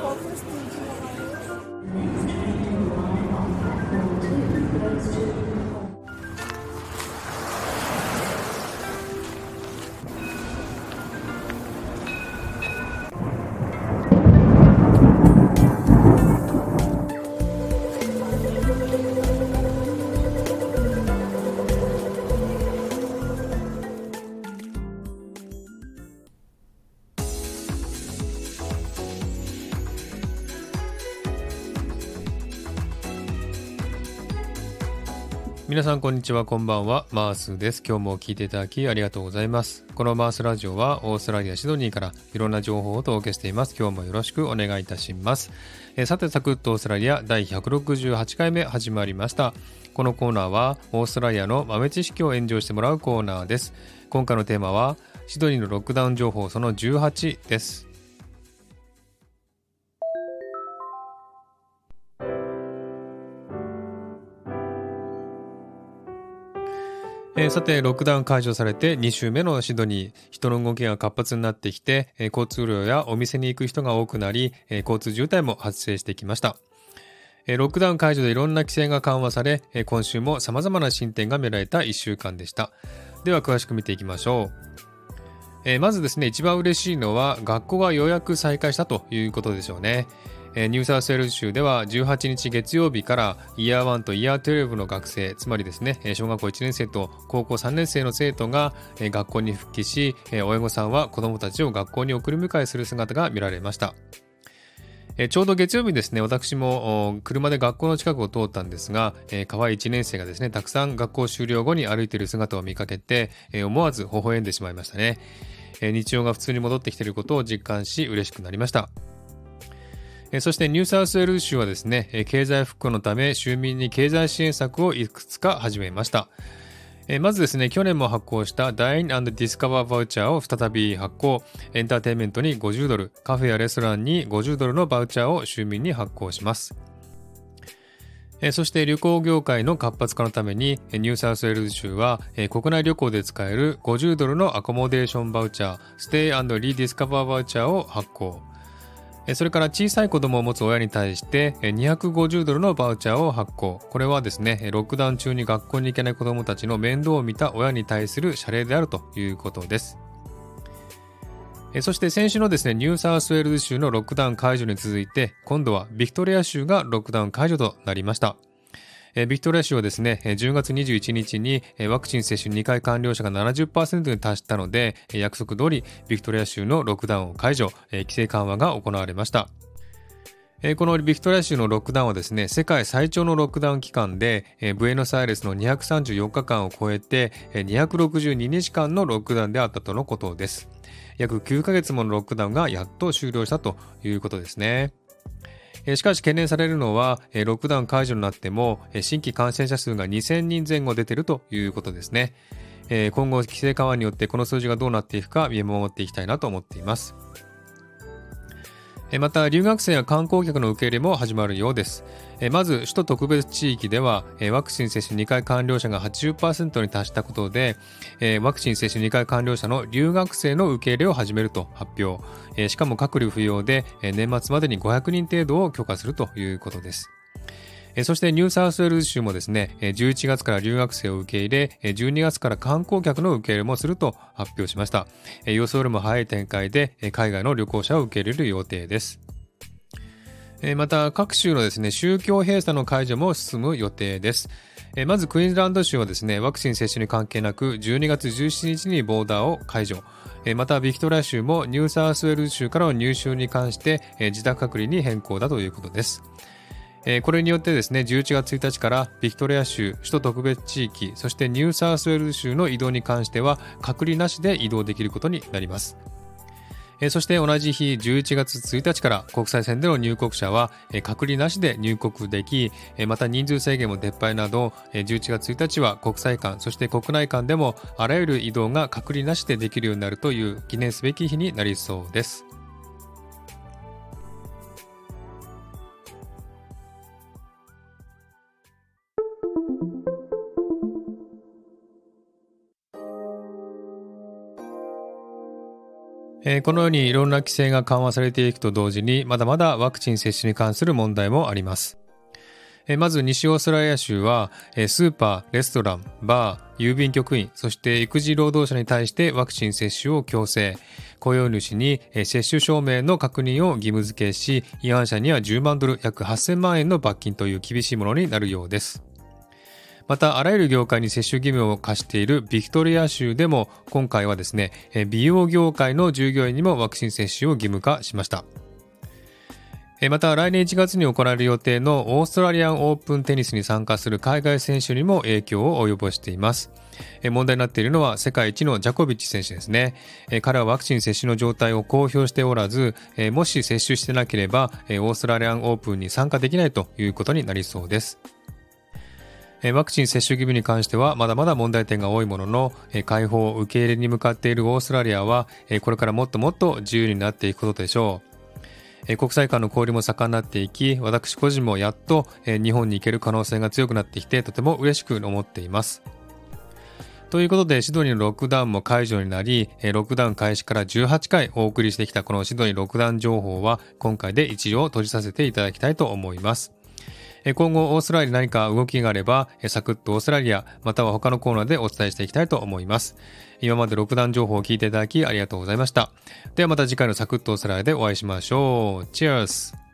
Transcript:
Kompos. 皆さんこんにちはこんばんはマースです。今日も聞いていただきありがとうございます。このマースラジオはオーストラリアシドニーからいろんな情報をお届けしています。今日もよろしくお願いいたします。えさてサクッとオーストラリア第168回目始まりました。このコーナーはオーストラリアの豆知識を炎上してもらうコーナーです。今回のテーマはシドニーのロックダウン情報その18です。えーさて、ロックダウン解除されて2週目のシドニー、人の動きが活発になってきて、えー交通量やお店に行く人が多くなり、えー交通渋滞も発生してきました。えーロックダウン解除でいろんな規制が緩和され、えー今週も様々な進展が見られた1週間でした。では詳しく見ていきましょう。えーまずですね、一番嬉しいのは学校がようやく再開したということでしょうね。ニューサウスウェールズ州では18日月曜日からイヤー1とイヤー12の学生、つまりですね、小学校1年生と高校3年生の生徒が学校に復帰し、親御さんは子供たちを学校に送り迎えする姿が見られました。ちょうど月曜日ですね、私も車で学校の近くを通ったんですが、え可愛い1年生がですね、たくさん学校終了後に歩いている姿を見かけて、思わず微笑んでしまいましたね。日常が普通に戻ってきていることを実感し、嬉しくなりました。そしてニューサウスウェールズ州はですね、経済復興のため州民に経済支援策をいくつか始めました。まずですね、去年も発行した Dine and Discover バウチャーを再び発行、エンターテインメントに50ドル、カフェやレストランに50ドルのバウチャーを州民に発行します。そして旅行業界の活発化のために、ニューサウスウェールズ州は、国内旅行で使える50ドルの accommodation voucher、Stay Rediscover voucher を発行。えそれから小さい子供を持つ親に対してえ250ドルのバウチャーを発行。これはですね、えーロックダウン中に学校に行けない子供たちの面倒を見た親に対する謝礼であるということです。えそして先週のですね、ニューサウスウェールズ州のロックダウン解除に続いて、今度はビクトリア州がロックダウン解除となりました。ビクトリア州はですね、10月21日にワクチン接種2回完了者が70%に達したので、約束通りビクトリア州のロックダウンを解除、規制緩和が行われました。このビクトリア州のロックダウンはですね、世界最長のロックダウン期間で、ブエノスアイレスの234日間を超えて、262日間のロックダウンであったとのことです。約9ヶ月ものロックダウンがやっと終了したということですね。しかし懸念されるのは、ロックダウン解除になっても、新規感染者数が2000人前後出てるということですね。今後、規制緩和によってこの数字がどうなっていくか見守っていきたいなと思っています。また、留学生や観光客の受け入れも始まるようです。まず、首都特別地域では、ワクチン接種2回完了者が80%に達したことで、ワクチン接種2回完了者の留学生の受け入れを始めると発表。しかも隔離不要で、年末までに500人程度を許可するということです。そしてニューサウスウェールズ州もですね、11月から留学生を受け入れ、12月から観光客の受け入れもすると発表しました。予想よりも早い展開で、海外の旅行者を受け入れる予定です。また各州のですね宗教閉鎖の解除も進む予定です。まずクイーンズランド州はですねワクチン接種に関係なく12月17日にボーダーを解除。またビクトリア州もニューサウスウェールズ州からの入州に関して、自宅隔離に変更だということです。これによってですね11月1日からビクトリア州首都特別地域そしてニューサウスウェールズ州の移動に関しては隔離なしで移動できることになります。そして同じ日11月1日から国際線での入国者は隔離なしで入国でき、また人数制限も撤廃など11月1日は国際間そして国内間でもあらゆる移動が隔離なしでできるようになるという記念すべき日になりそうです。このようにいろんな規制が緩和されていくと同時に、まだまだワクチン接種に関する問題もあります。まず西オーストラリア州は、スーパー、レストラン、バー、郵便局員、そして育児労働者に対してワクチン接種を強制、雇用主に接種証明の確認を義務付けし、違反者には10万ドル、約8000万円の罰金という厳しいものになるようです。また、あらゆる業界に接種義務を課しているビクトリア州でも、今回はですね、美容業界の従業員にもワクチン接種を義務化しました。また来年1月に行われる予定のオーストラリアンオープンテニスに参加する海外選手にも影響を及ぼしています。問題になっているのは世界一のジャコビッチ選手ですね。彼はワクチン接種の状態を公表しておらず、もし接種してなければオーストラリアンオープンに参加できないということになりそうです。ワクチン接種義務に関してはまだまだ問題点が多いものの、解放受け入れに向かっているオーストラリアは、これからもっともっと自由になっていくことでしょう。国際間の交流も盛んになっていき、私個人もやっと日本に行ける可能性が強くなってきて、とても嬉しく思っています。ということで、シドニーのロックダウンも解除になり、ロックダウン開始から18回お送りしてきたこのシドニーロックダウン情報は、今回で一応閉じさせていただきたいと思います。今後オーストラリアで何か動きがあれば、サクッとオーストラリア、または他のコーナーでお伝えしていきたいと思います。今まで6段情報を聞いていただきありがとうございました。ではまた次回のサクッとオーストラリアでお会いしましょう。チェアス